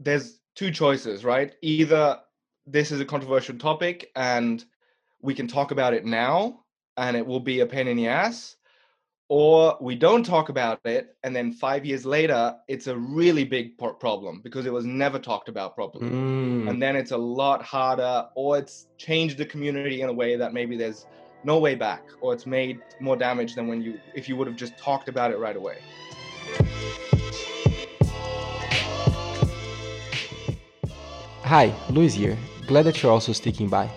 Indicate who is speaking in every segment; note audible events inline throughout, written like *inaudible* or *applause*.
Speaker 1: there's two choices, right? Either this is a controversial topic and we can talk about it now and it will be a pain in the ass, or we don't talk about it and then five years later it's a really big problem because it was never talked about properly mm. and then it's a lot harder or it's changed the community in a way that maybe there's no way back or it's made more damage than when you if you would have just talked about it right away
Speaker 2: hi luis here glad that you're also sticking by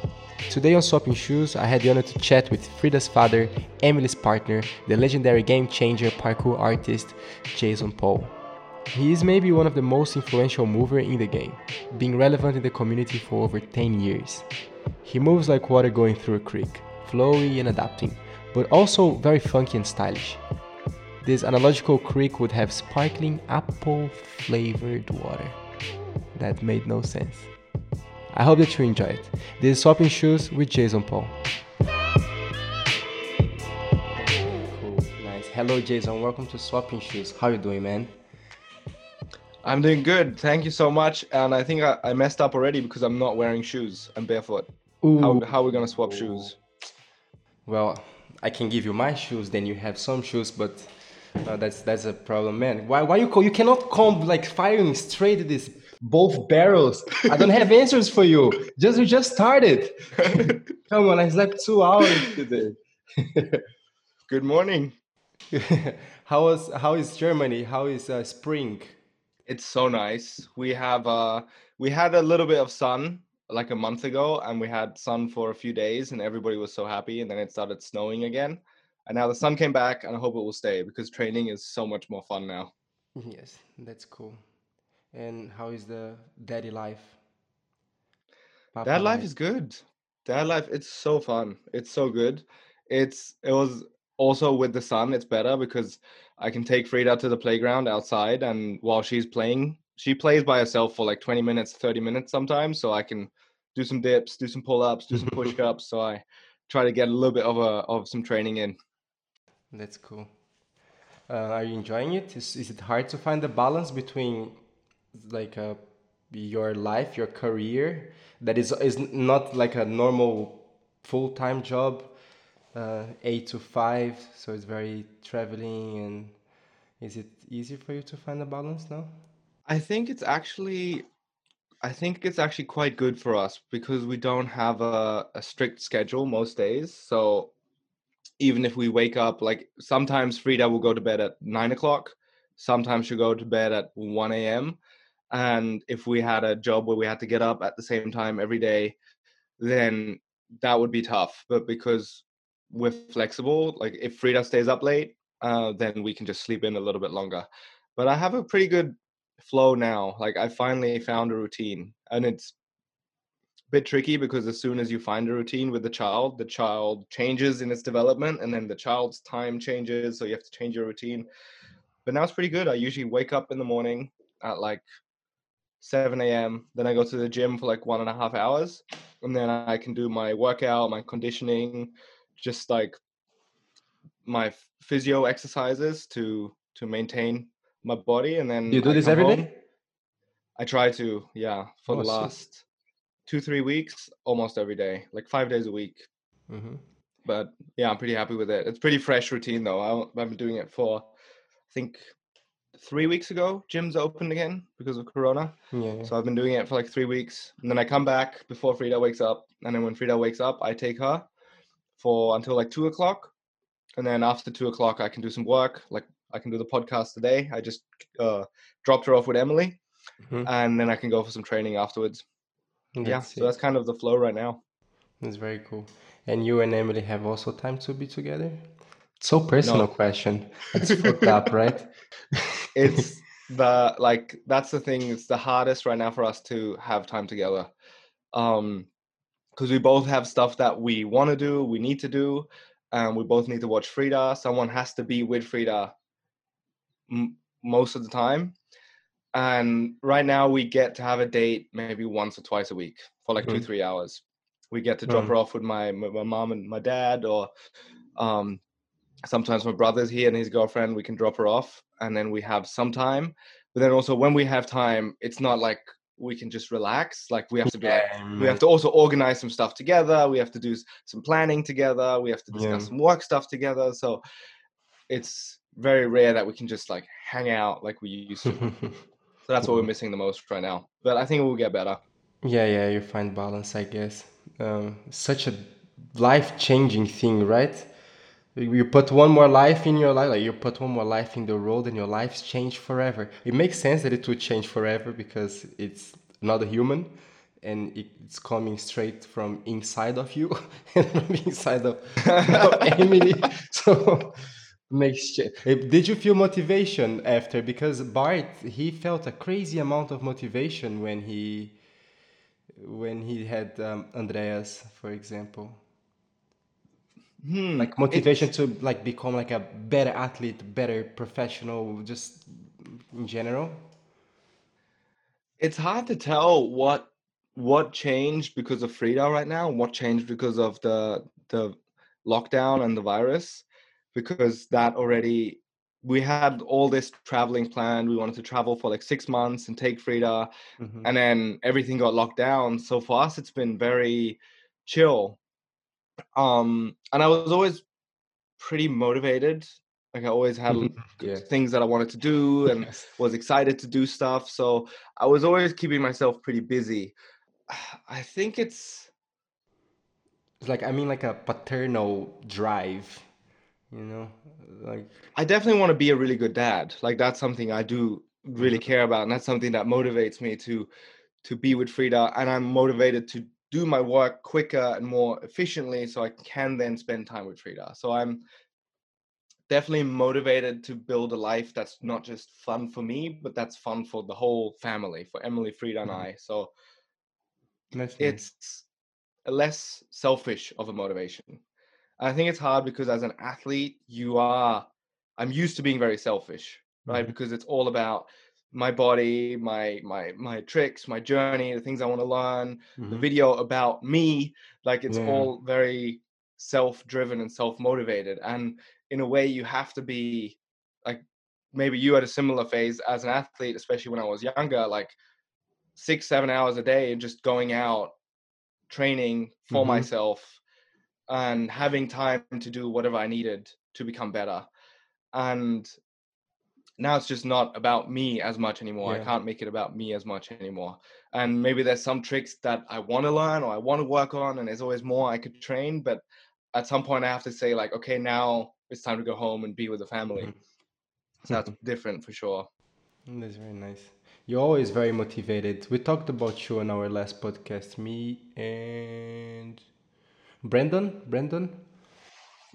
Speaker 2: Today on Swapping Shoes, I had the honor to chat with Frida's father, Emily's partner, the legendary game changer parkour artist Jason Paul. He is maybe one of the most influential mover in the game, being relevant in the community for over 10 years. He moves like water going through a creek, flowy and adapting, but also very funky and stylish. This analogical creek would have sparkling apple flavored water. That made no sense. I hope that you enjoy it. This is Swapping Shoes with Jason Paul. Cool, nice. Hello, Jason. Welcome to Swapping Shoes. How you doing, man?
Speaker 1: I'm doing good. Thank you so much. And I think I, I messed up already because I'm not wearing shoes. I'm barefoot. Ooh. How, how are we gonna swap Ooh. shoes?
Speaker 2: Well, I can give you my shoes. Then you have some shoes, but uh, that's that's a problem, man. Why why you call? You cannot come like firing straight this both barrels. I don't have answers for you. Just we just started. *laughs* Come on, I slept two hours today. *laughs*
Speaker 1: Good morning. *laughs*
Speaker 2: how was how is Germany? How is uh, spring?
Speaker 1: It's so nice. We have uh we had a little bit of sun like a month ago and we had sun for a few days and everybody was so happy and then it started snowing again. And now the sun came back and I hope it will stay because training is so much more fun now.
Speaker 2: Yes, that's cool. And how is the daddy life?
Speaker 1: Papa Dad life is good. Dad life, it's so fun. It's so good. It's it was also with the sun, it's better because I can take Frida to the playground outside, and while she's playing, she plays by herself for like 20 minutes, 30 minutes sometimes. So I can do some dips, do some pull ups, do some *laughs* push ups. so I try to get a little bit of a of some training in.
Speaker 2: That's cool. Uh, are you enjoying it? Is, is it hard to find the balance between like a your life, your career that is is not like a normal full time job, uh, eight to five. So it's very traveling. And is it easy for you to find a balance now?
Speaker 1: I think it's actually, I think it's actually quite good for us because we don't have a, a strict schedule most days. So even if we wake up, like sometimes Frida will go to bed at nine o'clock. Sometimes she'll go to bed at 1 a.m and if we had a job where we had to get up at the same time every day then that would be tough. But because we're flexible like if frida stays up late uh, then we can just sleep in a little bit longer. But i have a pretty good flow now. Like i finally found a routine and it's a bit tricky because as soon as you find a routine with the child the child changes in its development and then the child's time changes so you have to change your routine. But now it's pretty good. I usually wake up in the morning at like 7 a.m. Then I go to the gym for like one and a half hours. And then I can do my workout, my conditioning, just like my physio exercises to to maintain my body. And then
Speaker 2: you do I this every home. day.
Speaker 1: I try to, yeah, for oh, the last two, three weeks, almost every day, like five days a week. Mm-hmm. But yeah, I'm pretty happy with it. It's pretty fresh routine though. I, I've been doing it for, I think, three weeks ago, gyms opened again because of Corona. Yeah. So I've been doing it for like three weeks, and then I come back before Frida wakes up, and then when Frida wakes up, I take her for until like two o'clock, and then after two o'clock, I can do some work. Like I can do the podcast today. I just uh, dropped her off with Emily, mm-hmm. and then I can go for some training afterwards. That's yeah, so that's kind of the flow right now.
Speaker 2: That's very cool. And you and Emily have also time to be together? So personal no. question. It's fucked up, right? *laughs*
Speaker 1: it's *laughs* the like that's the thing. It's the hardest right now for us to have time together, um, because we both have stuff that we want to do, we need to do, and we both need to watch Frida. Someone has to be with Frida m- most of the time. And right now, we get to have a date maybe once or twice a week for like mm. two, three hours. We get to drop mm. her off with my my mom and my dad, or um, sometimes my brother's here and his girlfriend we can drop her off and then we have some time but then also when we have time, it's not like we can just relax. Like we have to be like we have to also organize some stuff together. We have to do some planning together. We have to discuss
Speaker 2: Yeah.
Speaker 1: some work stuff together. So it's very rare that we can just like hang out like we used to. *laughs* so that's what we're missing the most right now. But I think it will get better.
Speaker 2: Yeah, yeah, you find balance, I guess. Um, such a life-changing thing, right? You put one more life in your life, like you put one more life in the road, and your life's changed forever. It makes sense that it would change forever because it's another human, and it's coming straight from inside of you *laughs* and from inside of, *laughs* Emily. *laughs* So makes Did you feel motivation after? Because Bart, he felt a crazy amount of motivation when he when he had um, Andreas, for example.
Speaker 1: Hmm.
Speaker 2: Like motivation to like become like a better athlete, better professional, just in general.
Speaker 1: it's hard to tell what what changed because of Frida right now, what changed because of the the lockdown and the virus, because that already we had all this traveling planned. We wanted to travel for like six months and take Frida,
Speaker 2: Mhm.
Speaker 1: and then everything got locked down. So for us, it's been very chill. Um, and I was always pretty motivated. Like I always had
Speaker 2: Yeah.
Speaker 1: things that I wanted to do and
Speaker 2: Yes.
Speaker 1: was excited to do stuff. So I was always keeping myself pretty busy. *sighs* I think it's
Speaker 2: It's like I mean like a paternal drive, you know? Like
Speaker 1: I definitely want to be a really good dad. Like that's something I do really care about, and that's something that motivates me to to be with Frida. And I'm motivated to do my work quicker and more efficiently, so I can then spend time with Frida. So I'm definitely motivated to build a life that's not just fun for me, but that's fun for the whole family, for Emily, Frida, and
Speaker 2: Mhm.
Speaker 1: I. So
Speaker 2: nice.
Speaker 1: it's a less selfish of a motivation. I think it's hard because as an athlete, you are I'm used to being very selfish, right?
Speaker 2: Mhm.
Speaker 1: Because it's all about my body, my my my tricks, my journey, the things I want to learn, the
Speaker 2: Mhm.
Speaker 1: video about me, like it's
Speaker 2: Yeah.
Speaker 1: all very self-driven and self-motivated and in a way you have to be like maybe you had a similar phase as an athlete especially when I was younger like 6 7 hours a day just going out training for
Speaker 2: Mhm.
Speaker 1: myself and having time to do whatever I needed to become better. And now it's just not about me as much anymore.
Speaker 2: Yeah.
Speaker 1: I can't make it about me as much anymore. And maybe there's some tricks that I want to learn or I want to work on, and there's always more I could train. But at some point, I have to say, like, okay, now it's time to go home and be with the family.
Speaker 2: Mhm.
Speaker 1: So that's different for sure.
Speaker 2: Mm, That's very nice. You're always very motivated. We talked about you on our last podcast, me and Brandon. Brandon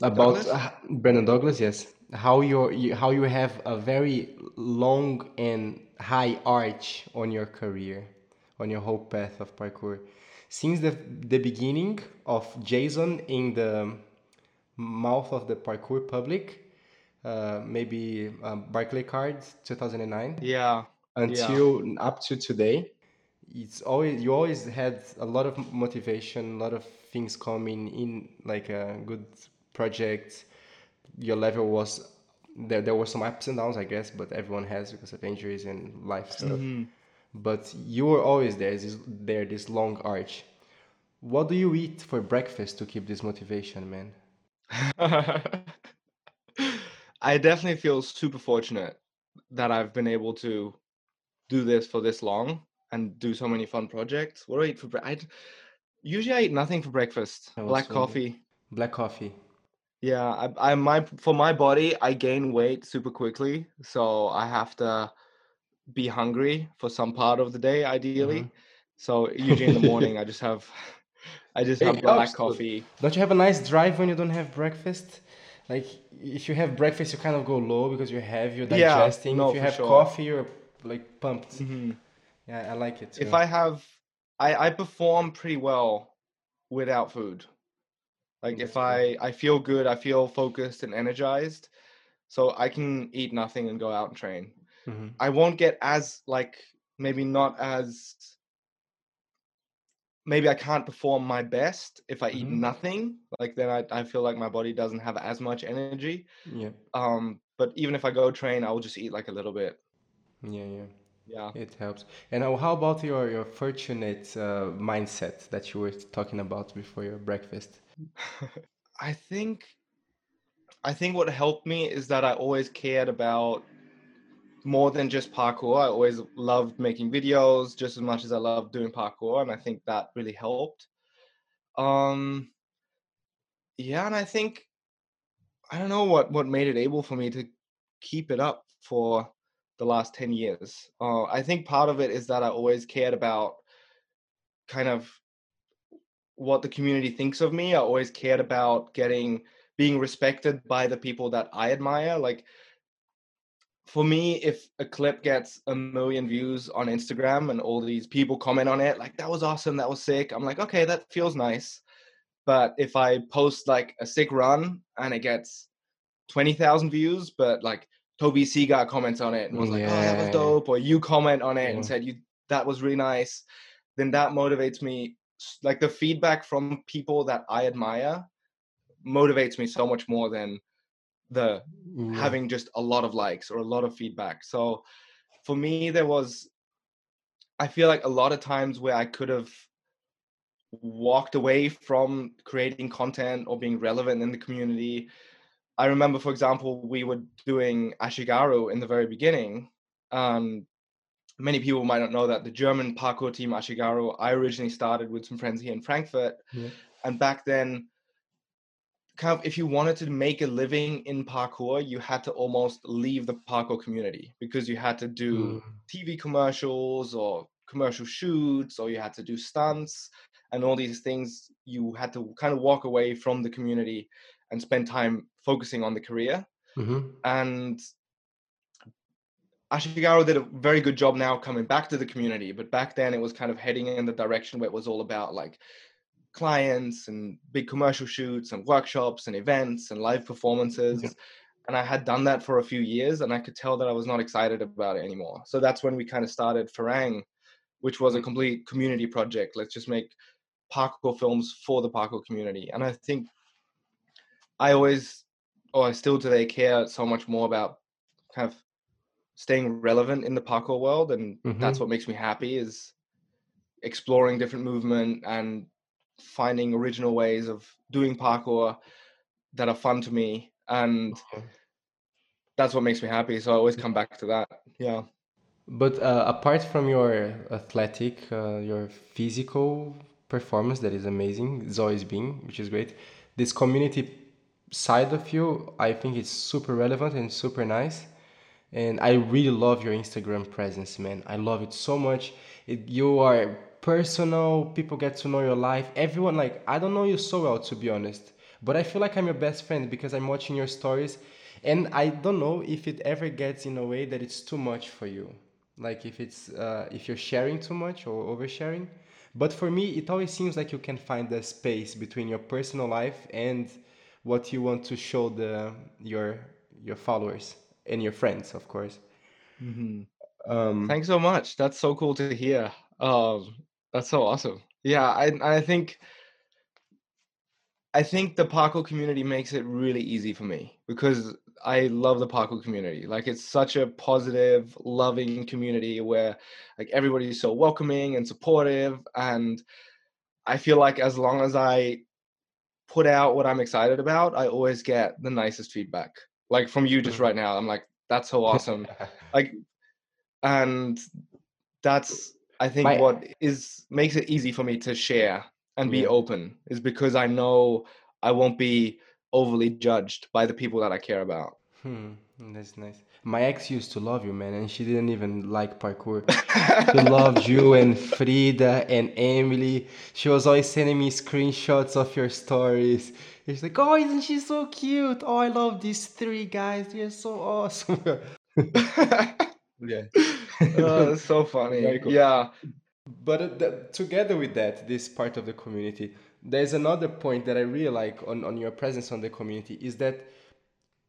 Speaker 2: about
Speaker 1: Douglas?
Speaker 2: uh, Brandon Douglas. Yes, how you're, you how you have a very long and high arch on your career, on your whole path of parkour, since the the beginning of Jason in the mouth of the parkour public. Uh, maybe um, Barclay Cards 2009
Speaker 1: Yeah.
Speaker 2: until up to today it's always you always had a lot of motivation a lot of things coming in like a good project your level was there there were some ups and downs i guess but everyone has because of injuries and life stuff
Speaker 1: Mhm.
Speaker 2: but you were always there this there this long arch what do you eat for breakfast to keep this motivation man *laughs*
Speaker 1: I definitely feel super fortunate that I've been able to do this for this long and do so many fun projects. What do I eat for breakfast? Usually I eat nothing for breakfast. Black coffee.
Speaker 2: black coffee
Speaker 1: Yeah, I, I my for my body, I gain weight super quickly, so I have to be hungry for some part of the day, ideally.
Speaker 2: Mhm.
Speaker 1: So usually in the morning, I *laughs* just have, *laughs* I just
Speaker 2: It
Speaker 1: have black
Speaker 2: helps
Speaker 1: coffee.
Speaker 2: Don't you have a nice drive when you don't have breakfast? Like if you have breakfast, you kind of go low because you're heavy, you're
Speaker 1: Yeah,
Speaker 2: digesting.
Speaker 1: no,
Speaker 2: if you have
Speaker 1: sure.
Speaker 2: coffee, you're like pumped.
Speaker 1: Mhm.
Speaker 2: Yeah, I like it too.
Speaker 1: If I have, I I perform pretty well without food. Like if I I feel good, I feel focused and energized, so I can eat nothing and go out and train.
Speaker 2: Mhm.
Speaker 1: I won't get as like maybe not as maybe I can't perform my best if I eat
Speaker 2: Mhm.
Speaker 1: nothing. Like then I I feel like my body doesn't have as much energy.
Speaker 2: Yeah.
Speaker 1: Um, but even if I go train, I will just eat like a little bit.
Speaker 2: Yeah, yeah.
Speaker 1: Yeah.
Speaker 2: It helps. And how about your your fortunate uh, mindset that you were talking about before your breakfast? *laughs*
Speaker 1: I think I think what helped me is that I always cared about more than just parkour. I always loved making videos just as much as I loved doing parkour, and I think that really helped. Um, yeah, and I think I don't know what what made it able for me to keep it up for the last 10 years. Uh, I think part of it is that I always cared about kind of what the community thinks of me. I always cared about getting being respected by the people that I admire. Like for me, if a clip gets a million views on Instagram and all these people comment on it, like that was awesome, that was sick, I'm like, okay, that feels nice. But if I post like a sick run and it gets 20,000 views, but like Toby Segar comments on it and was like, "Oh, that was dope," or you comment on it yeah. and said, "You that was really nice," then that motivates me. Like the feedback from people that I admire motivates me so much more than the yeah. having just a lot of likes or a lot of feedback. So for me, there was, I feel like a lot of times where I could have walked away from creating content or being relevant in the community I remember, for example, we were doing Ashigaru in the very beginning. Um, many people might not know that the German parkour team Ashigaru, I originally started with some friends here in Frankfurt. Yeah. And back then, kind of if you wanted to make a living in parkour, you had to almost leave the parkour community because you had to do mm. TV commercials or commercial shoots or you had to do stunts and all these things. You had to kind of walk away from the community and spend time focusing on the career. Mm-hmm. And Ashigaru did a very good job now coming back to the community, but back then it was kind of heading in the direction where it was all about like clients and big commercial shoots and workshops and events and live performances. Yeah. And I had done that for a few years and I could tell that I was not excited about it anymore. So that's when we kind of started Farang, which was a mm-hmm. complete community project. Let's just make parkour films for the parkour community. And I think I always, or I still today, care so much more about kind of staying relevant in the parkour world, and mm-hmm. that's what makes me happy is exploring different movement and finding original ways of doing parkour that are fun to me, and that's what makes me happy. So I always come back to that. Yeah.
Speaker 2: But uh, apart from your athletic, uh, your physical performance that is amazing, it's always been, which is great. This community side of you, I think it's super relevant and super nice. And I really love your Instagram presence, man. I love it so much. It, you are personal, people get to know your life. Everyone, like, I don't know you so well, to be honest, but I feel like I'm your best friend because I'm watching your stories. And I don't know if it ever gets in a way that it's too much for you. Like, if it's, uh, if you're sharing too much or oversharing. But for me, it always seems like you can find the space between your personal life and what you want to show the your your followers and your friends, of course.
Speaker 1: Mm-hmm. Um, Thanks so much. That's so cool to hear. Um, that's so awesome. Yeah, I I think I think the parkour community makes it really easy for me because I love the parkour community. Like it's such a positive, loving community where like everybody's so welcoming and supportive and I feel like as long as I put out what I'm excited about, I always get the nicest feedback. Like from you just mm-hmm. right now. I'm like, that's so *laughs* awesome. like and that's I think My, what is makes it easy for me to share and be yeah. open is because I know I won't be overly judged by the people that I care about.
Speaker 2: Hmm, that's nice. My ex used to love you, man, and she didn't even like parkour. *laughs* she loved you and Frida and Emily. She was always sending me screenshots of your stories. She's like, "Oh, isn't she so cute? Oh, I love these three guys. They're so awesome." *laughs*
Speaker 1: yeah, oh, *laughs* so funny. Cool. Yeah,
Speaker 2: but uh, th- together with that, this part of the community, there's another point that I really like on on your presence on the community is that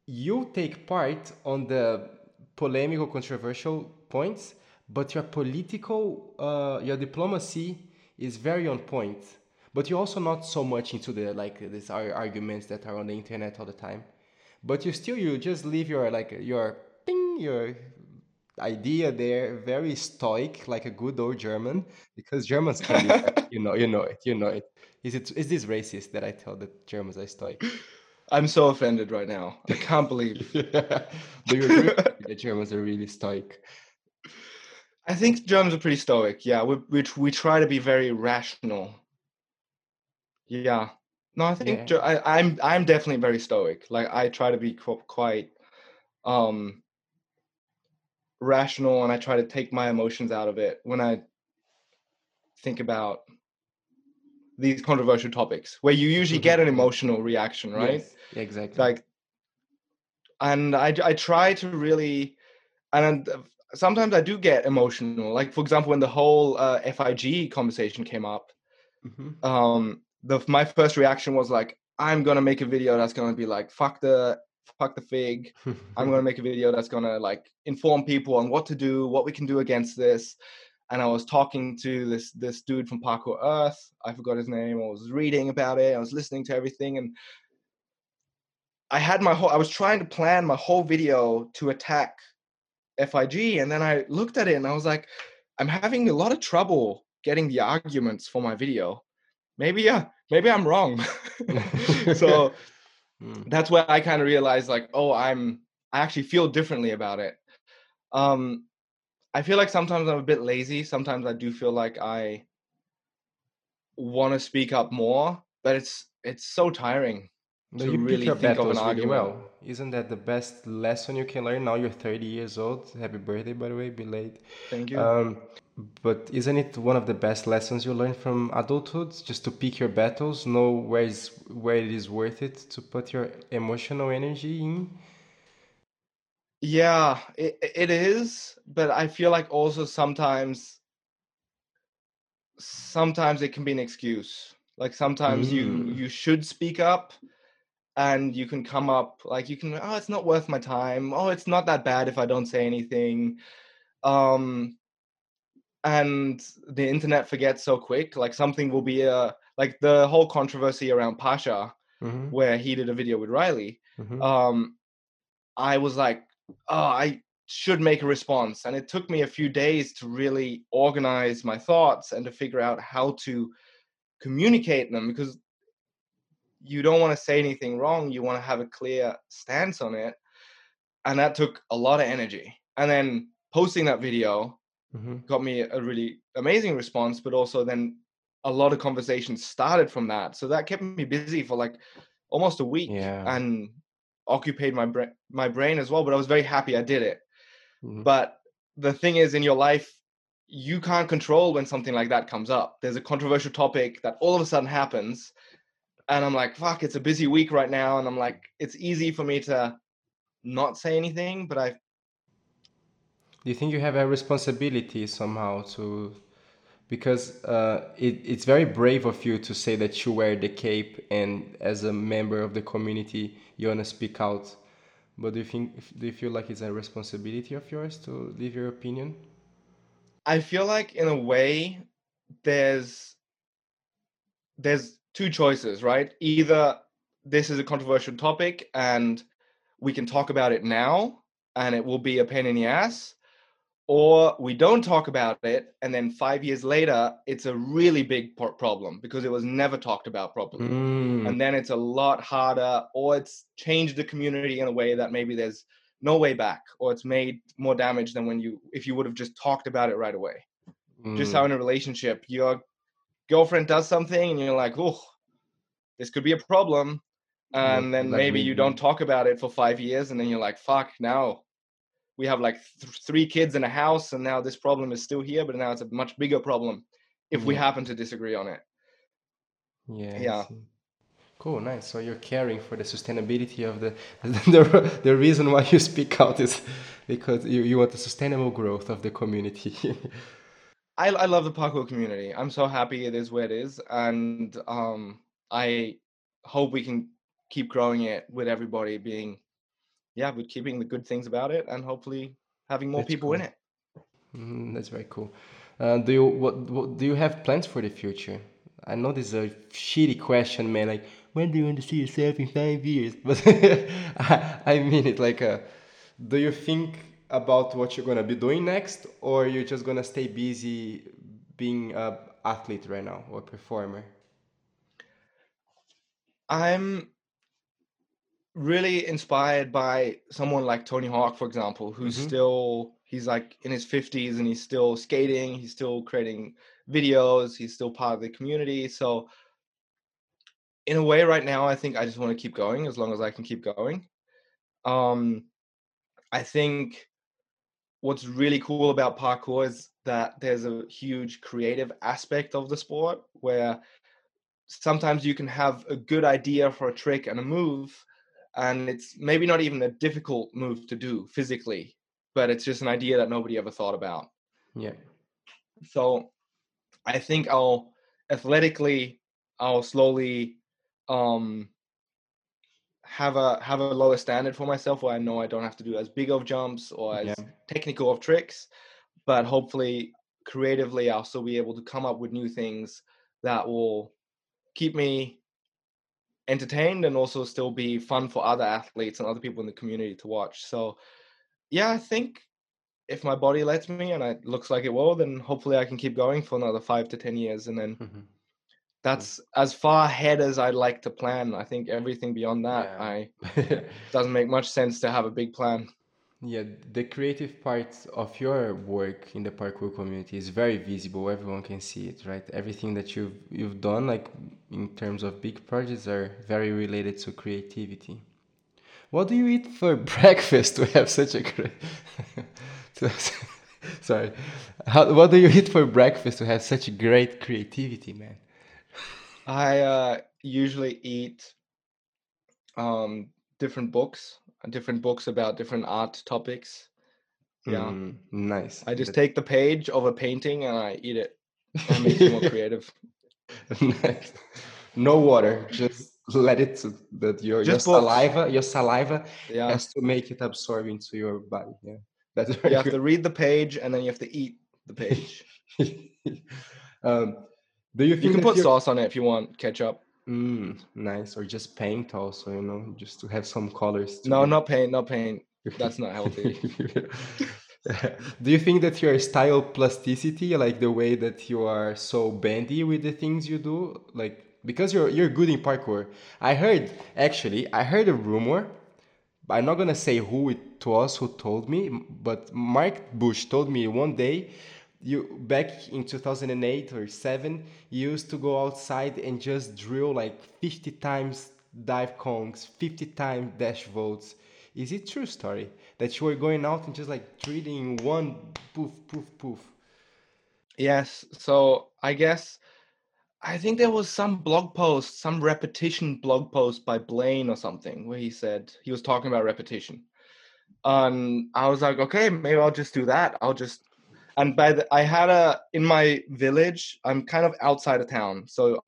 Speaker 2: you take part on the polemic or controversial points, but your political, uh, your diplomacy is very on point. But you're also not so much into the like these arguments that are on the internet all the time. But you still you just leave your like your ping your idea there, very stoic, like a good old German, because Germans can be, *laughs* you know, you know it, you know it. Is it is this racist that I tell that Germans are stoic? *laughs*
Speaker 1: I'm so offended right now. I can't believe. *laughs*
Speaker 2: Do you agree that Germans are really stoic?
Speaker 1: I think Germans are pretty stoic. Yeah, we we, we try to be very rational. Yeah. No, I think
Speaker 2: Yeah.
Speaker 1: I, I'm I'm definitely very stoic. Like I try to be quite um rational and I try to take my emotions out of it when I think about these controversial topics where you usually
Speaker 2: Mhm,
Speaker 1: get an
Speaker 2: mhm.
Speaker 1: emotional reaction, right?
Speaker 2: Yes, exactly.
Speaker 1: Like and I I try to really and sometimes I do get emotional. Like for example, when the whole uh, FIG conversation came up,
Speaker 2: Mhm.
Speaker 1: um, the my first reaction was like, I'm gonna make a video that's gonna be like, fuck the fuck the fig. I'm gonna make a video that's gonna like inform people on what to do, what we can do against this. And I was talking to this this dude from Parkour Earth. I forgot his name. I was reading about it. I was listening to everything, and I had my whole. I was trying to plan my whole video to attack FIG, and then I looked at it and I was like, I'm having a lot of trouble getting the arguments for my video. Maybe yeah, maybe I'm wrong. *laughs* so *laughs*
Speaker 2: Mm.
Speaker 1: that's where I kind of realized like, oh, I'm I actually feel differently about it. Um, I feel like sometimes I'm a bit lazy. Sometimes I do feel like I want to speak up more, but it's it's so tiring
Speaker 2: No,
Speaker 1: to
Speaker 2: you pick
Speaker 1: really
Speaker 2: your
Speaker 1: think of an
Speaker 2: really
Speaker 1: argument.
Speaker 2: well. Isn't that the best lesson you can learn? Now you're 30 years old. Happy birthday, by the way, be late.
Speaker 1: Thank you.
Speaker 2: Um, but isn't it one of the best lessons you learn from adulthood? Just to pick your battles, know where is where it is worth it to put your emotional energy in.
Speaker 1: Yeah, it it is, but I feel like also sometimes sometimes it can be an excuse. Like sometimes you
Speaker 2: Mm.
Speaker 1: you should speak up and you can come up like you can oh it's not worth my time. Oh, it's not that bad if I don't say anything. Um and the internet forgets so quick. Like something will be a like the whole controversy around Pasha
Speaker 2: Mhm.
Speaker 1: where he did a video with Riley.
Speaker 2: Mhm.
Speaker 1: Um I was like, oh, I should make a response. And it took me a few days to really organize my thoughts and to figure out how to communicate them because you don't want to say anything wrong. You want to have a clear stance on it. And that took a lot of energy. And then posting that video
Speaker 2: Mhm.
Speaker 1: got me a really amazing response, but also then a lot of conversations started from that. So that kept me busy for like almost a week
Speaker 2: Yeah.
Speaker 1: and occupied my brain my brain as well. But I was very happy I did it.
Speaker 2: Mhm.
Speaker 1: But the thing is, in your life, you can't control when something like that comes up. There's a controversial topic that all of a sudden happens, and I'm like, fuck, it's a busy week right now, and I'm like, it's easy for me to not say anything, but I
Speaker 2: Do you think you have a responsibility somehow to because uh, it, it's very brave of you to say that you wear the cape and as a member of the community you want to speak out. But do you think do you feel like it's a responsibility of yours to leave your opinion?
Speaker 1: I feel like in a way there's there's two choices, right? Either this is a controversial topic and we can talk about it now and it will be a pain in the ass, or we don't talk about it and then 5 years later it's a really big problem because it was never talked about properly.
Speaker 2: Mm.
Speaker 1: And then it's a lot harder or it's changed the community in a way that maybe there's no way back or it's made more damage than when you if you would have just talked about it right away just
Speaker 2: Mm.
Speaker 1: how in a relationship your girlfriend does something and you're like oh this could be a problem and then
Speaker 2: like
Speaker 1: maybe you don't talk about it for five years and then you're like fuck now we have like th- three kids in a house and now this problem is still here but now it's a much bigger problem if we happen to disagree on it.
Speaker 2: Yeah
Speaker 1: Yeah.
Speaker 2: cool nice. So you're caring for the sustainability of the *laughs* the, the reason why you speak out is because you, you want the sustainable growth of the community *laughs*
Speaker 1: I, I love the parkour community i'm so happy it is where it is and um i hope we can keep growing it with everybody being yeah with keeping the good things about it and hopefully having more
Speaker 2: That's
Speaker 1: people in it
Speaker 2: Mm, that's very cool. Uh, do you what, what do you have plans for the future? I know this is a shitty question, man. Like, when do you want to see yourself in five years? *laughs* But I, *laughs* I mean it. Like, uh, do you think about what you're gonna be doing next, or you're just gonna stay busy being a athlete right now or performer?
Speaker 1: I'm really inspired by someone like Tony Hawk, for example, who's
Speaker 2: Mhm.
Speaker 1: still he's like in his 50s and he's still skating, he's still creating videos, he's still part of the community. So in a way right now I think I just want to keep going as long as I can keep going. Um I think what's really cool about parkour is that there's a huge creative aspect of the sport where sometimes you can have a good idea for a trick and a move and it's maybe not even a difficult move to do physically but it's just an idea that nobody ever thought about
Speaker 2: Yeah.
Speaker 1: so i think i'll athletically i'll slowly um have a have a lower standard for myself where i know i don't have to do as big of jumps or as
Speaker 2: Yeah.
Speaker 1: technical of tricks but hopefully creatively i'll still be able to come up with new things that will keep me entertained and also still be fun for other athletes and other people in the community to watch so yeah i think if my body lets me and it looks like it will then hopefully i can keep going for another five to ten years and then
Speaker 2: Mhm. Mm.
Speaker 1: that's as far ahead as i'd like to plan i think everything beyond that
Speaker 2: Yeah.
Speaker 1: i *laughs* doesn't make much sense to have a big plan
Speaker 2: Yeah, the creative part of your work in the parkour community is very visible. Everyone can see it, right? Everything that you've you've done, like in terms of big projects, are very related to creativity. What do you eat for *laughs* breakfast to have such a great? *laughs* Sorry, How, what do you eat for breakfast to have such great creativity, man?
Speaker 1: I uh usually eat um different books different books about different art topics yeah
Speaker 2: Mm, nice.
Speaker 1: i just take the page of a painting and i eat it and make it more creative *laughs*
Speaker 2: Nice. No water, just let it to, that your
Speaker 1: Just
Speaker 2: your
Speaker 1: books.
Speaker 2: saliva your saliva
Speaker 1: yeah
Speaker 2: has to make it absorb into your body. Yeah, that's *laughs*
Speaker 1: you have to read the page and then you have to eat the page *laughs*
Speaker 2: um, do you think
Speaker 1: you can put
Speaker 2: you're-
Speaker 1: sauce on it if you want ketchup
Speaker 2: Mm, nice, or just paint also, you know, just to have some colors. to
Speaker 1: no
Speaker 2: it.
Speaker 1: not paint not paint *laughs* that's not healthy *laughs*
Speaker 2: Do you think that your style plasticity, like the way that you are so bendy with the things you do, like because you're you're good in parkour? I heard actually, I heard a rumor. I'm not gonna say who it was who told me, but Mark Bush told me one day, you back in 2008 or seven, you used to go outside and just drill like 50 times dive kongs, 50 times dash vaults. Is it true story that you were going out and just like drilling one poof poof poof?
Speaker 1: yes so i guess i think there was some blog post some repetition blog post by Blane or something where he said he was talking about repetition and i was like okay maybe i'll just do that i'll just and by the i had a in my village i'm kind of outside of town. So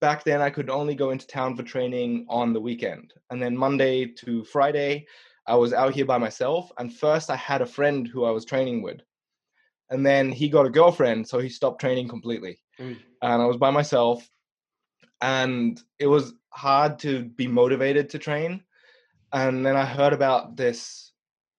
Speaker 1: back then i could only go into town for training on the weekend. And then monday to friday i was out here by myself. And first i had a friend who i was training with. And then he got a girlfriend so he stopped training completely. And I was by myself, and it was hard to be motivated to train. And then I heard about this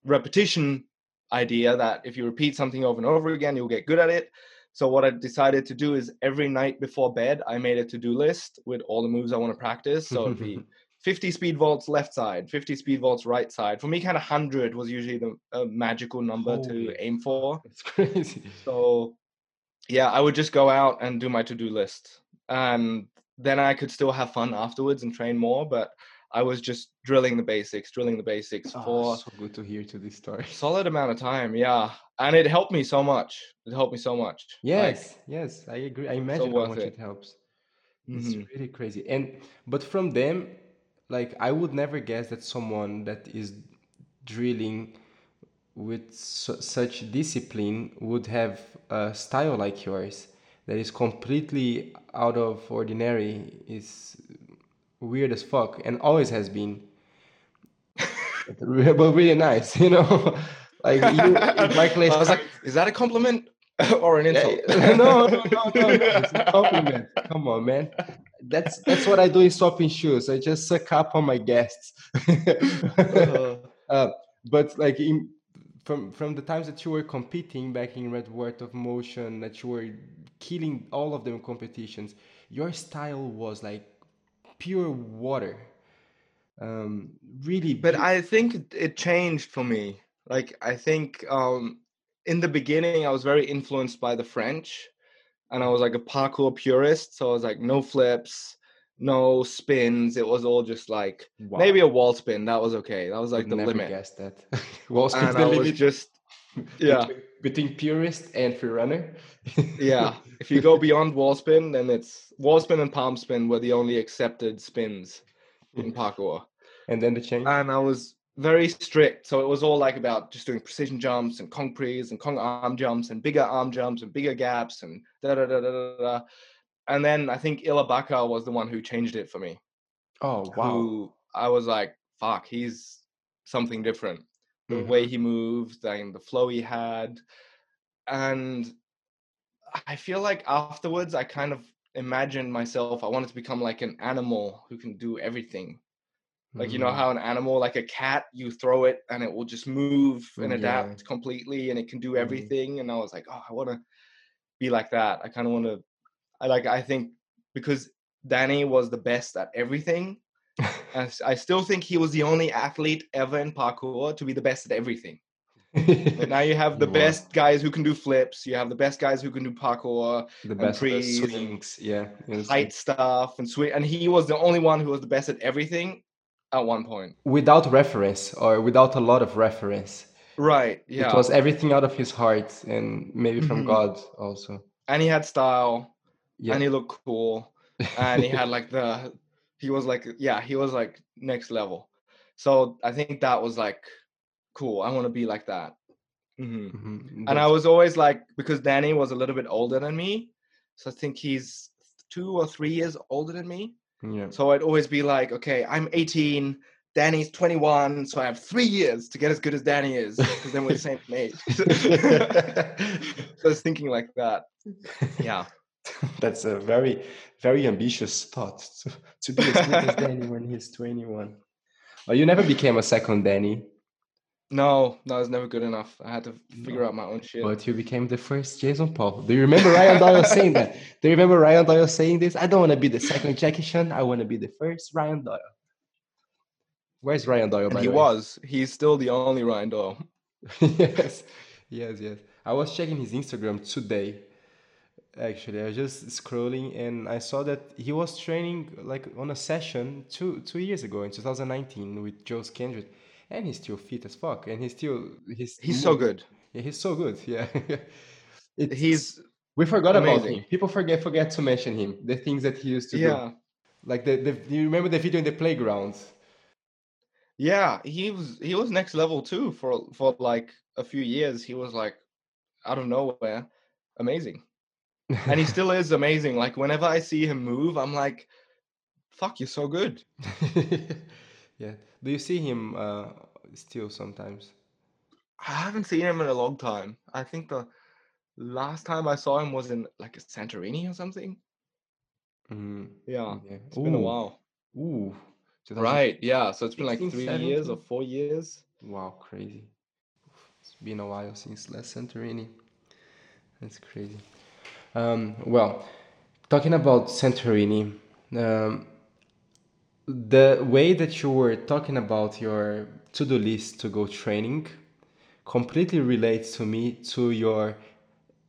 Speaker 1: repetition idea that if you repeat something over and over again, you'll get good at it. So what I decided to do is every night before bed, I made a to-do list with all the moves I want to practice. So it'd be *laughs* 50 speed vaults left side, 50 speed vaults right side. For me, kind of 100 was usually the uh, magical number
Speaker 2: Holy
Speaker 1: to aim for. *laughs*
Speaker 2: It's crazy.
Speaker 1: So yeah, I would just go out and do my to-do list. And then I could still have fun afterwards and train more, but I was just drilling the basics, drilling the basics
Speaker 2: Oh,
Speaker 1: for
Speaker 2: so good to hear to this story. *laughs*
Speaker 1: solid amount of time. Yeah. And it helped me so much. It helped me so much. Like,
Speaker 2: Yes, yes, I agree. I imagine how much
Speaker 1: it.
Speaker 2: it helps. It's
Speaker 1: mhm.
Speaker 2: really crazy. And but from them, like I would never guess that someone that is drilling with su- such discipline would have a style like yours that is completely out of ordinary. Is weird as fuck and always has been. *laughs* But really nice, you know. *laughs* like you, Mark *laughs*
Speaker 1: I was like, is that a compliment or an insult?
Speaker 2: no, no, no, no. It's a compliment. Come on, man. That's that's what I do in swapping shoes. I just suck up on my guests.
Speaker 1: Uh,
Speaker 2: uh, but like in, from from the times that you were competing back in Red Bull Art of Motion, that you were killing all of them competitions, your style was like pure water. Um, really,
Speaker 1: but I think it changed for me. Like I think um, in the beginning, I was very influenced by the French, and I was like a parkour purist. So I was like, no flips, no spins. It was all just like wow. maybe a wall spin. That was okay. That was like the
Speaker 2: never
Speaker 1: limit.
Speaker 2: Guessed that *laughs* wall spin the limit.
Speaker 1: just *laughs* yeah
Speaker 2: between purist and free runner. *laughs*
Speaker 1: yeah, if you go beyond wall spin, then it's wall spin and palm spin were the only accepted spins in mm-hmm. parkour.
Speaker 2: And then the change.
Speaker 1: And I was very strict. So it was all like about just doing precision jumps and Kong pries and Kong arm jumps and bigger arm jumps and bigger gaps and da da da da da. da. And then I think Ilabaca was the one who changed it for me.
Speaker 2: Oh wow!
Speaker 1: Who I was like, fuck, he's something different. The mm-hmm. way he moved and the flow he had, and I feel like afterwards I kind of imagined myself. I wanted to become like an animal who can do everything like you know mm. how an animal, like a cat, you throw it and it will just move and adapt yeah. completely, and it can do mm. everything. Mm. And I was like, oh, I want to be like that. I kind of want to. I like. I think because Danny was the best at everything. I, I still think he was the only athlete ever in parkour to be the best at everything. But now you have *laughs* the wow. best guys who can do flips. You have the best guys who can do parkour,
Speaker 2: the best swings, yeah,
Speaker 1: height stuff and swing. And he was the only one who was the best at everything at one point
Speaker 2: without reference or without a lot of reference
Speaker 1: right yeah
Speaker 2: it was everything out of his heart and maybe from mm-hmm. god also
Speaker 1: and he had style yeah. and he looked cool and he had like the he was like yeah he was like next level so i think that was like cool i want to be like that mm-hmm. Mm-hmm. and i was always like because danny was a little bit older than me so i think he's two or three years older than me
Speaker 2: yeah.
Speaker 1: So I'd always be like, okay, I'm 18, Danny's 21, so I have three years to get as good as Danny is, because then we're the same *laughs* age. *laughs* so I was thinking like that. Yeah. *laughs*
Speaker 2: That's a very, very ambitious thought *laughs* to, to be as good as Danny when he's 21. Well, you never became a second Danny.
Speaker 1: No, no, was never good enough. I had to figure no. out my own shit.
Speaker 2: But you became the first Jason Paul. Do you remember Ryan Doyle saying that? Do you remember Ryan Doyle saying this? I don't want to be the second Jackie Chan. I want to be the first Ryan Doyle. Where's Ryan Doyle?
Speaker 1: he was. He's still the only Ryan Doyle. *laughs*
Speaker 2: yes, yes, yes. I was checking his Instagram today. Actually, I was just scrolling and I saw that he was training like on a session two two years ago in 2019 with Joe Kendrick, and he's still fit as fuck, and he's still
Speaker 1: he's he's so good.
Speaker 2: Yeah, he's so good. *laughs* Yeah,
Speaker 1: he's
Speaker 2: we forgot amazing. about him. People forget forget to mention him. The things that he used to
Speaker 1: yeah.
Speaker 2: do. Like the, the you remember the video in the playground?
Speaker 1: Yeah, he was he was next level too for for like a few years. He was like out of nowhere, amazing, and he *laughs* still is amazing. Like whenever I see him move, I'm like, "Fuck, you're so good." *laughs*
Speaker 2: Yeah. Do you see him uh, still sometimes?
Speaker 1: I haven't seen him in a long time. I think the last time I saw him was in like a Santorini or something.
Speaker 2: Mm,
Speaker 1: yeah, yeah, it's Ooh. been a while.
Speaker 2: Ooh,
Speaker 1: right. Yeah, so it's been like three 17? years or four years.
Speaker 2: Wow, crazy. It's been a while since last Santorini. That's crazy. Um, well, talking about Santorini, um, the way that you were talking about your to-do list to go training completely relates to me to your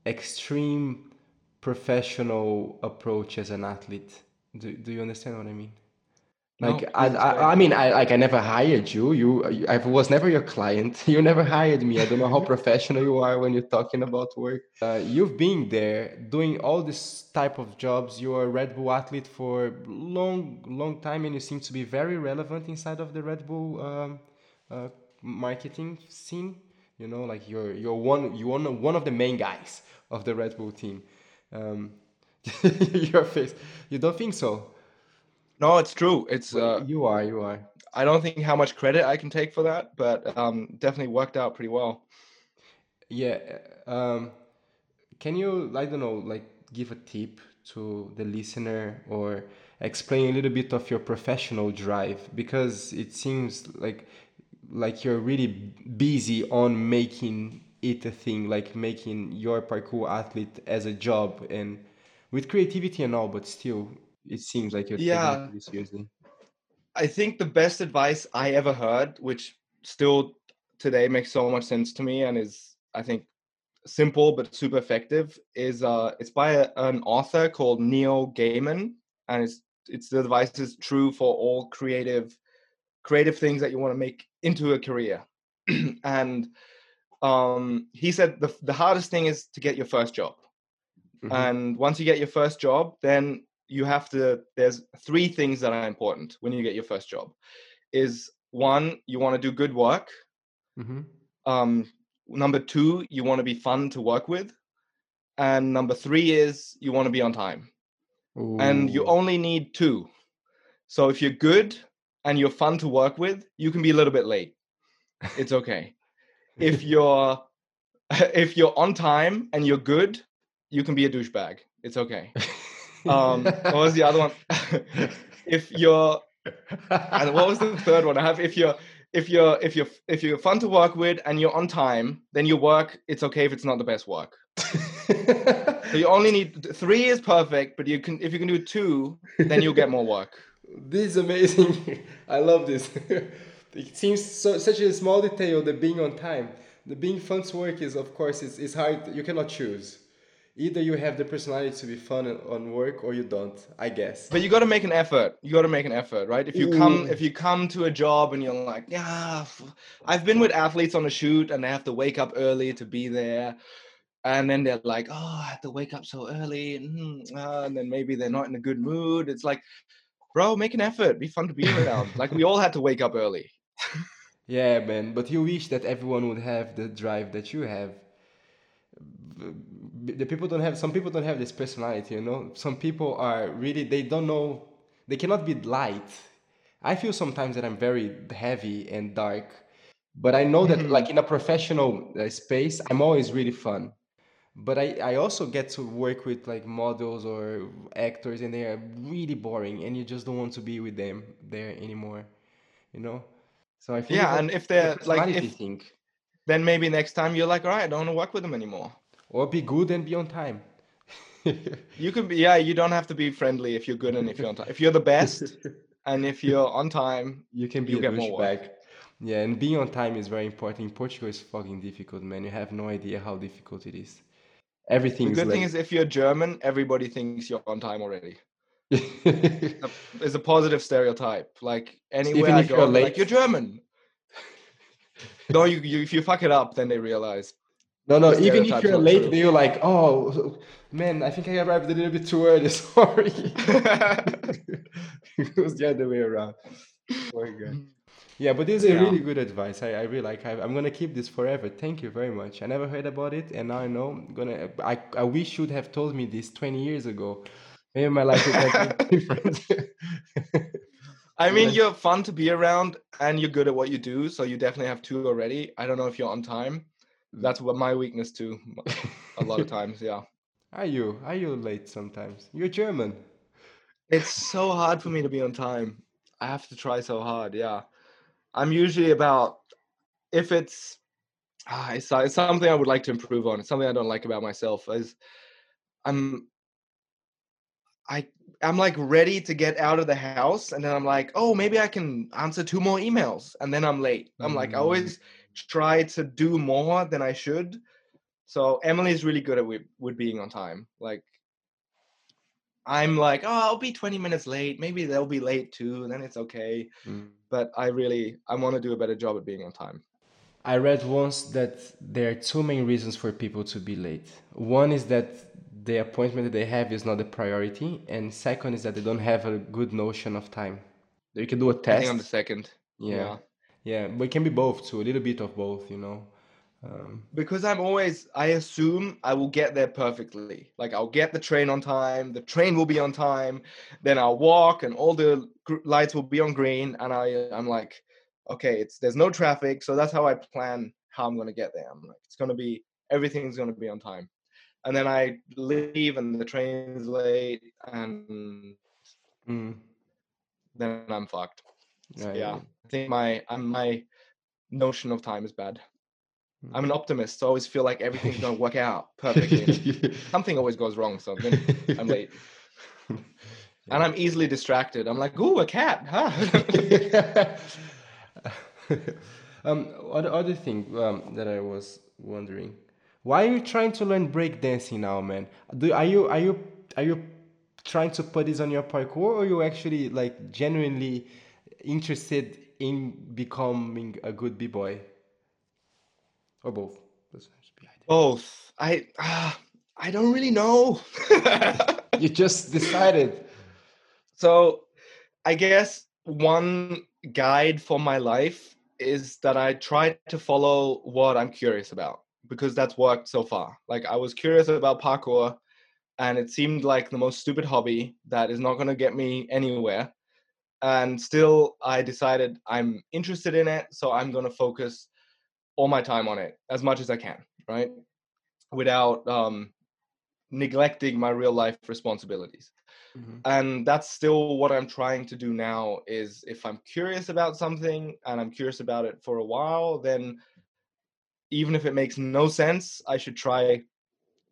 Speaker 2: extreme professional approach as an athlete. Do, do you understand what i mean like no, I, I, I mean I like I never hired you. You I was never your client. *laughs* You never hired me. I don't know how professional you are when you're talking about work. Uh, you've been there doing all this type of jobs. You're a Red Bull athlete for long long time, and you seem to be very relevant inside of the Red Bull um, uh, marketing scene. You know, like you're you're one you one one of the main guys of the Red Bull team. Um, *laughs* your face. You don't think so?
Speaker 1: No, it's true. It's uh,
Speaker 2: you are, you are.
Speaker 1: I don't think how much credit I can take for that, but um, definitely worked out pretty well.
Speaker 2: Yeah. Um, can you, I don't know, like give a tip to the listener or explain a little bit of your professional drive because it seems like like you're really busy on making it a thing, like making your parkour athlete as a job and with creativity and all, but still, it seems like you're taking
Speaker 1: Yeah,
Speaker 2: it seriously.
Speaker 1: I think the best advice I ever heard, which still today makes so much sense to me and is I think simple but super effective, is uh it's by a, an author called Neil Gaiman, and it's it's the advice is true for all creative creative things that you want to make into a career. *clears throat* and um he said the the hardest thing is to get your first job.
Speaker 2: Mhm.
Speaker 1: And once you get your first job, then you have to there's three things that are important when you get your first job. Is one, you want to do good work.
Speaker 2: Mhm.
Speaker 1: Um number 2, you want to be fun to work with. And number 3 is you want to be on time. And you only need 2. So if you're good and you're fun to work with, you can be a little bit late. It's okay. if *laughs* you're *laughs* if you're on time and you're good, you can be a douchebag. It's okay. Um, what was the other one? *laughs* if you're and what was the third one? I have if you're if you're if you're if you're fun to work with and you're on time, then your work it's okay if it's not the best work. So you only need three is perfect, but you can if you can do two, then you'll get more work. *laughs*
Speaker 2: This is amazing. I love this. *laughs* it seems so, such a small detail, the being on time. The being fun to work is, of course, it's, it's hard. You cannot choose. Either you have the personality to be fun on- work or you don't, I guess.
Speaker 1: But you got to make an effort. You got to make an effort, right? If you come if you come to a job and you're like, yeah, i've been with athletes on a shoot and they have to wake up early to be there. And then they're like, oh, I have to wake up so early. mm, uh, and then maybe they're not in a good mood. It's like, bro, make an effort. Be fun to be around. *laughs* like we all had to wake up early.
Speaker 2: Yeah, man. But you wish that everyone would have the drive that you have. The people don't have. Some people don't have this personality. You know. Some people are really. They don't know. They cannot be light. I feel sometimes that I'm very heavy and dark, but I know that like in a professional uh, space, I'm always really fun. But I, I also get to work with like models or actors and they are really boring and you just don't want to be with them there anymore, you know? So I think
Speaker 1: Yeah, and if they're like if then maybe next time you're like, all right, I don't want to work with them anymore.
Speaker 2: Or be good and be on time. *laughs*
Speaker 1: You can be yeah, you don't have to be friendly if you're good and if you're on time. If you're the best *laughs* and if you're on time,
Speaker 2: You can be
Speaker 1: you
Speaker 2: a
Speaker 1: get more work.
Speaker 2: Yeah, and being on time is very important. In Portugal is fucking difficult, man. You have no idea how difficult it is. Everything
Speaker 1: The good thing is if you're German, everybody thinks you're on time already. *laughs* A- It's a positive stereotype. Like anywhere
Speaker 2: Even
Speaker 1: I
Speaker 2: if
Speaker 1: go,
Speaker 2: you're
Speaker 1: they're like
Speaker 2: late.
Speaker 1: you're German. No, you, you if you fuck it up, then they realize.
Speaker 2: No, no, even if you're late,
Speaker 1: true.
Speaker 2: you're like, oh, man, I think I arrived a little bit too early. *laughs* Sorry. *laughs* it was the other way around. Oh Poor guy. Mm-hmm. Yeah, but this is a
Speaker 1: Yeah.
Speaker 2: really good advice. I, I really like. I, I'm gonna keep this forever. Thank you very much. I never heard about it, and now I know. I'm gonna. I I wish you'd have told me this 20 years ago. Maybe my life would have been *laughs* different.
Speaker 1: I mean, you're fun to be around and you're good at what you do, so you definitely have two already. I don't know if you're on time. That's what my weakness too. A lot of times, yeah. *laughs*
Speaker 2: Are you? Are you late sometimes? You're German.
Speaker 1: It's so hard for me to be on time. I have to try so hard. Yeah, I'm usually about if it's ah, it's, it's something I would like to improve on. It's something I don't like about myself. Is I'm I I'm like ready to get out of the house, and then I'm like, oh, maybe I can answer two more emails, and then I'm late. I'm like, I
Speaker 2: Mm.
Speaker 1: always try to do more than I should. So Emily is really good at with, with being on time. Like I'm like, oh, I'll be 20 minutes late. Maybe they'll be late too, and then it's okay.
Speaker 2: Mm.
Speaker 1: But I really I want to do a better job at being on time.
Speaker 2: I read once that there are two main reasons for people to be late. One is that the appointment that they have is not a priority, and second is that they don't have a good notion of time. You can do a test.
Speaker 1: think I'm the second.
Speaker 2: yeah. yeah, but it can be both too. A little bit of both, you know. Um,
Speaker 1: because I'm always I assume I will get there perfectly. Like I'll get the train on time, the train will be on time, then I'll walk and all the gr- lights will be on green and I I'm like okay, it's there's no traffic, so that's how I plan how I'm going to get there. I'm like it's going to be everything's going to be on time. And then I leave and the train's late and
Speaker 2: mm,
Speaker 1: then I'm fucked.
Speaker 2: Yeah,
Speaker 1: yeah. I think my I'm my notion of time is bad. I'm an optimist, so I always feel like everything's gonna work out *laughs* perfectly. *laughs* Something always goes wrong, so then I'm late. *laughs* And I'm easily distracted. I'm like, ooh, a cat, huh?
Speaker 2: um, other, other thing um, that I was wondering, why are you trying to learn breakdancing now, man? Do are you are you are you trying to put this on your parkour, or are you actually like genuinely interested in becoming a good b boy, or both?
Speaker 1: Both. I uh, I don't really know. *laughs*
Speaker 2: you just decided.
Speaker 1: So, I guess one guide for my life is that I try to follow what I'm curious about because that's worked so far. Like I was curious about parkour and it seemed like the most stupid hobby that is not going to get me anywhere. And still I decided I'm interested in it, so I'm going to focus all my time on it as much as I can, right? Without um neglecting my real life responsibilities. Mm-hmm. And that's still what I'm trying to do now is if I'm curious about something and I'm curious about it for a while, then even if it makes no sense, I should try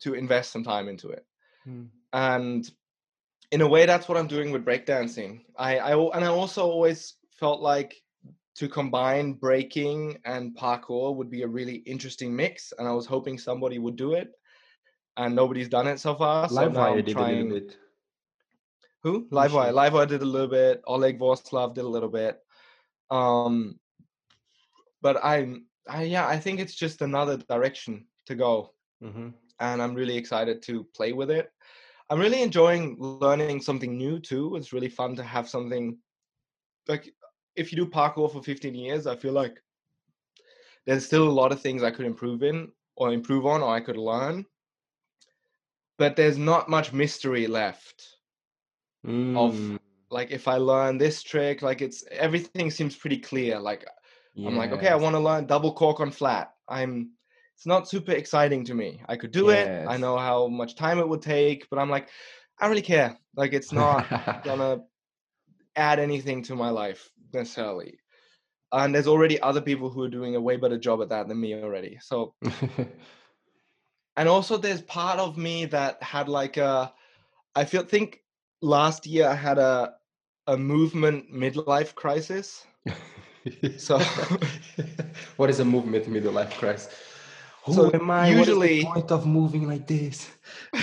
Speaker 1: to invest some time into it. Mm. And in a way, that's what I'm doing with breakdancing. I, I and I also always felt like to combine breaking and parkour would be a really interesting mix, and I was hoping somebody would do it, and nobody's done it so far. So
Speaker 2: Livewire did trying... a little bit.
Speaker 1: Who? Livewire. Livewire did a little bit. Oleg Vorslav did a little bit. Um, but I'm, I yeah, I think it's just another direction to go, mm-hmm. and I'm really excited to play with it. I'm really enjoying learning something new too. It's really fun to have something like if you do parkour for 15 years, I feel like there's still a lot of things I could improve in or improve on or I could learn. But there's not much mystery left mm. of like if I learn this trick, like it's everything seems pretty clear. Like yes. I'm like, okay, I want to learn double cork on flat. I'm it's not super exciting to me. I could do yes. it. I know how much time it would take, but I'm like, I really care. Like it's not *laughs* gonna add anything to my life necessarily. And there's already other people who are doing a way better job at that than me already. So *laughs* and also there's part of me that had like a I feel think last year I had a a movement midlife crisis. *laughs* so
Speaker 2: what is a movement midlife crisis?
Speaker 1: Who so am I? Usually,
Speaker 2: point of moving like this. *laughs*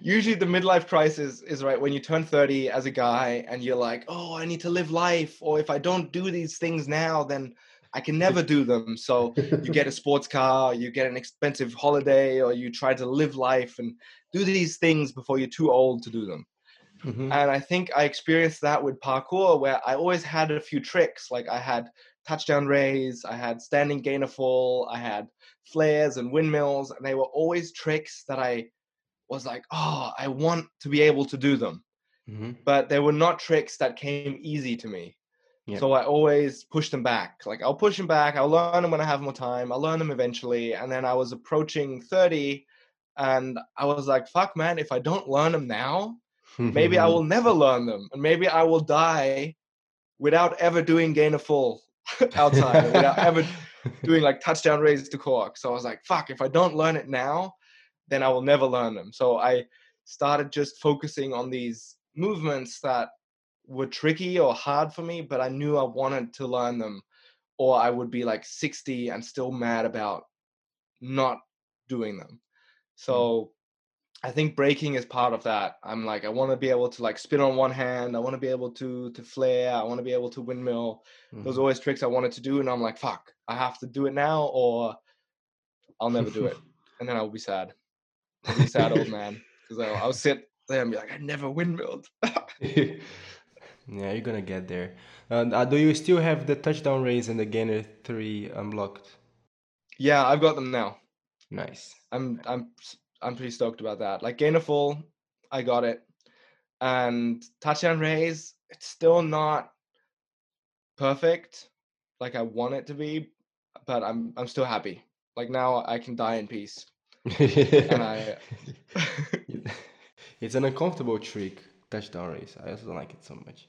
Speaker 1: usually, the midlife crisis is right when you turn 30 as a guy and you're like, oh, I need to live life. Or if I don't do these things now, then I can never do them. So you get a *laughs* sports car, you get an expensive holiday, or you try to live life and do these things before you're too old to do them. Mm-hmm. And I think I experienced that with parkour where I always had a few tricks. Like I had touchdown raise, I had standing gainer fall, I had flares and windmills, and they were always tricks that I was like, oh, I want to be able to do them. Mm-hmm. But they were not tricks that came easy to me. Yep. So I always push them back. Like I'll push them back. I'll learn them when I have more time. I'll learn them eventually. And then I was approaching 30 and I was like, fuck, man, if I don't learn them now, maybe I *laughs* will never learn them. And maybe I will die without ever doing gainer fall *laughs* outside, without ever *laughs* doing like touchdown raises to cork. So I was like, fuck, if I don't learn it now, then I will never learn them. So I started just focusing on these movements that were tricky or hard for me, but I knew I wanted to learn them, or I would be like 60 and still mad about not doing them. Mm. So I think breaking is part of that. I'm like, I want to be able to like spin on one hand. I want to be able to to flare. I want to be able to windmill. Mm-hmm. Those always tricks I wanted to do, and I'm like, fuck, I have to do it now, or I'll never do it, *laughs* and then I'll be sad. I'll be sad old man because I'll, I'll sit there and be like, I never windmilled. *laughs* *laughs*
Speaker 2: yeah, you're gonna get there. Uh, do you still have the touchdown raise and the gainer three unlocked?
Speaker 1: Yeah, I've got them now.
Speaker 2: Nice.
Speaker 1: I'm I'm I'm pretty stoked about that. Like gainer fall, I got it, and touchdown raise. It's still not perfect, like I want it to be, but I'm I'm still happy. Like now I can die in peace. and I. *laughs* *laughs*
Speaker 2: it's an uncomfortable trick, touchdown raise. I also don't like it so much.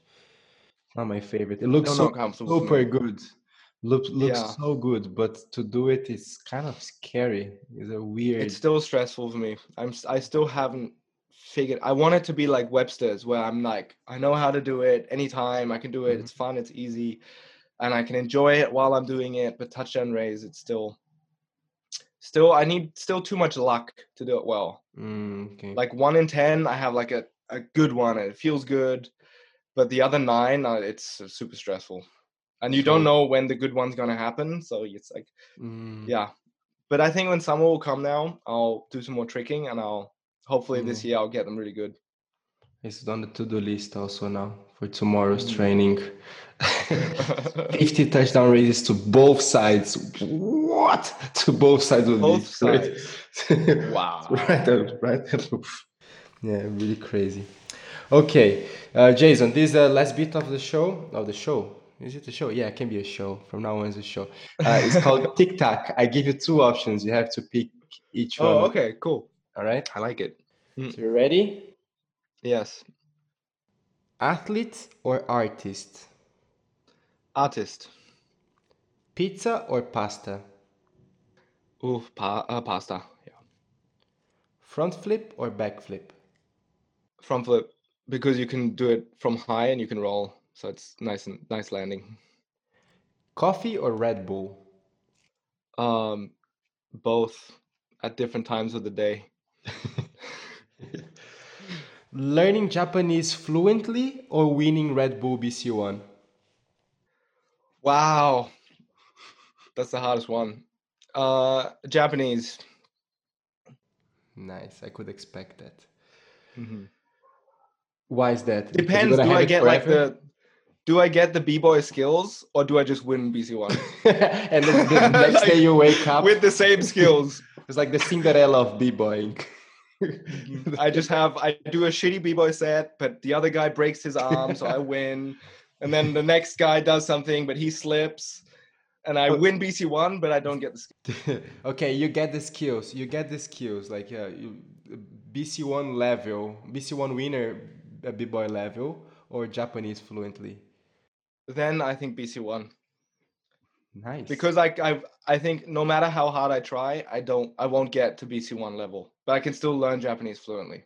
Speaker 2: Not my favorite. It looks so super good. Looks looks
Speaker 1: Yeah.
Speaker 2: so good, but to do it is kind of scary. It's a weird.
Speaker 1: It's still stressful for me. I'm I still haven't figured. I want it to be like Webster's, where I'm like, I know how to do it anytime. I can do it.
Speaker 2: Mhm.
Speaker 1: It's fun. It's easy, and I can enjoy it while I'm doing it. But touchdown raise, it's still, still. I need still too much luck to do it well.
Speaker 2: Mm, okay.
Speaker 1: Like one in ten, I have like a a good one, and it feels good. But the other nine, uh, it's super stressful, and you don't know when the good one's gonna happen. So it's like
Speaker 2: Mm,
Speaker 1: yeah but i think when summer will come now i'll do some more tricking and i'll hopefully this
Speaker 2: Mm.
Speaker 1: year i'll get them really good
Speaker 2: It's on the to-do list also now for tomorrow's
Speaker 1: Mm.
Speaker 2: training. *laughs* 50 touchdown raises to both sides. What? *laughs* To both sides would
Speaker 1: both
Speaker 2: great.
Speaker 1: sides *laughs* wow
Speaker 2: right, right. yeah, really crazy. Okay, uh, Jason, this is the last bit of the show. Of the show. Is it a show? Yeah, it can be a show. From now on, it's a show. Uh, it's called *laughs* Tic Tac. I give you two options. You have to pick each one.
Speaker 1: oh okay cool
Speaker 2: All right.
Speaker 1: i like it
Speaker 2: So you ready?
Speaker 1: yes
Speaker 2: Athlete or artist?
Speaker 1: artist
Speaker 2: Pizza or pasta?
Speaker 1: Ooh, pa- uh, pasta yeah
Speaker 2: Front flip or back flip?
Speaker 1: front flip because you can do it from high and you can roll so it's nice and nice landing
Speaker 2: Coffee or Red Bull?
Speaker 1: um both at different times of the day *laughs*
Speaker 2: Learning Japanese fluently or winning Red Bull BC1?
Speaker 1: wow that's the hardest one uh japanese
Speaker 2: Nice. I could expect that.
Speaker 1: Mhm.
Speaker 2: Why is that?
Speaker 1: Depends. Do I get like the do I get the b boy skills or do I just win BC one *laughs*
Speaker 2: and then the *laughs* next day you wake up
Speaker 1: with the same skills? *laughs*
Speaker 2: It's like the Cinderella of b-boying.
Speaker 1: I just have I do a shitty b boy set, but the other guy breaks his arm, so I win. And then the next guy does something, but he slips, and I win BC one, but I don't get the. skills.
Speaker 2: okay, you get the skills. You get the skills. Like uh, you, BC1 level, BC1 winner, uh, b-boy level, or Japanese fluently.
Speaker 1: Then I think BC one
Speaker 2: Nice.
Speaker 1: because I I I think no matter how hard I try, I don't I won't get to BC one level, but I can still learn Japanese fluently.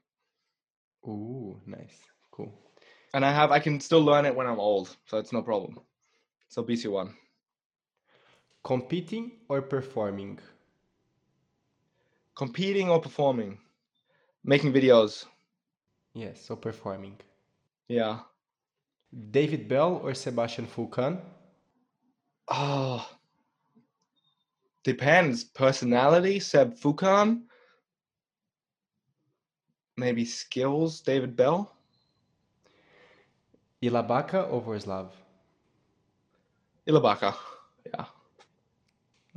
Speaker 2: Ooh, nice. Cool.
Speaker 1: and I have I can still learn it when I'm old, so it's no problem. So BC one,
Speaker 2: Competing or performing?
Speaker 1: competing or performing, making videos.
Speaker 2: Yes, so performing.
Speaker 1: Yeah.
Speaker 2: David Bell or Sebastian Foucan?
Speaker 1: Oh, depends. Personality, Seb Foucan. Maybe skills, David Bell.
Speaker 2: Ilabaca or Vorslav?
Speaker 1: Ilabaca. Yeah.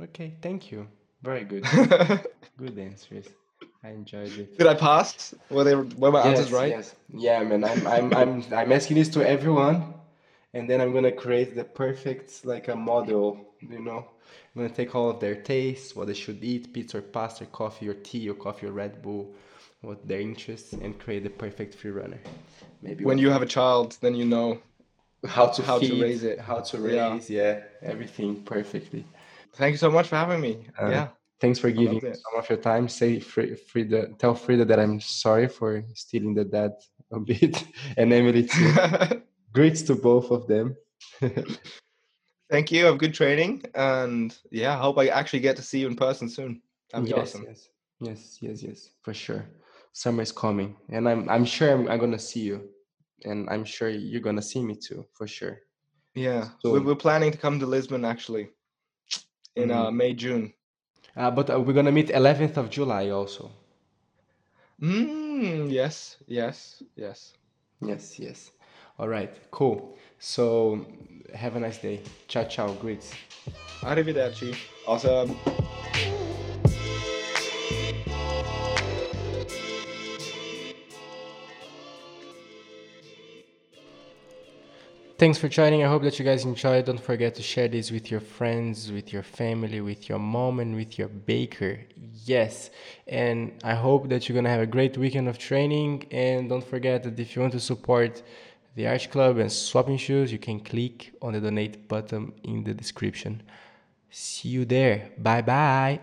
Speaker 2: Okay, thank you. Very good. *laughs* good answers. I enjoyed it.
Speaker 1: Did I pass? Were they were my answers right?
Speaker 2: Yes. Yeah, man. I'm I'm I'm I'm asking this to everyone, and then I'm gonna create the perfect like a model. You know, I'm gonna take all of their tastes, what they should eat, pizza or pasta, coffee or tea, or coffee or Red Bull, what their interests, and create the perfect free runner. Maybe
Speaker 1: When you have a child, then you know.
Speaker 2: how to
Speaker 1: how to raise it.
Speaker 2: how to raise, yeah, everything perfectly.
Speaker 1: Thank you so much for having me.
Speaker 2: Uh,
Speaker 1: yeah.
Speaker 2: Thanks for giving me some of your time. Say Fri- Frida, tell Frida that I'm sorry for stealing the dad a bit, *laughs* and Emily too. *laughs* Greets to both of them. *laughs*
Speaker 1: Thank you. Have good training, and yeah, I hope I actually get to see you in person soon. That'd be
Speaker 2: yes,
Speaker 1: awesome.
Speaker 2: yes, yes, yes, yes, for sure. Summer is coming, and I'm I'm sure I'm, I'm gonna see you, and I'm sure you're gonna see me too, for sure.
Speaker 1: Yeah,
Speaker 2: So-
Speaker 1: we're, we're planning to come to Lisbon actually in uh,
Speaker 2: Mhm.
Speaker 1: May June.
Speaker 2: Uh, but uh, we're gonna meet 11th of July also.
Speaker 1: Mm, yes, yes, yes.
Speaker 2: Yes, yes. All right, cool. So have a nice day. Ciao, ciao. Greets.
Speaker 1: Arrivederci. Awesome.
Speaker 2: Thanks for joining. I hope that you guys enjoyed. Don't forget to share this with your friends, with your family, with your mom, and with your baker. Yes. And I hope that you're going to have a great weekend of training. And don't forget that if you want to support the Arch Club and Swapping Shoes, you can click on the donate button in the description. See you there. Bye bye.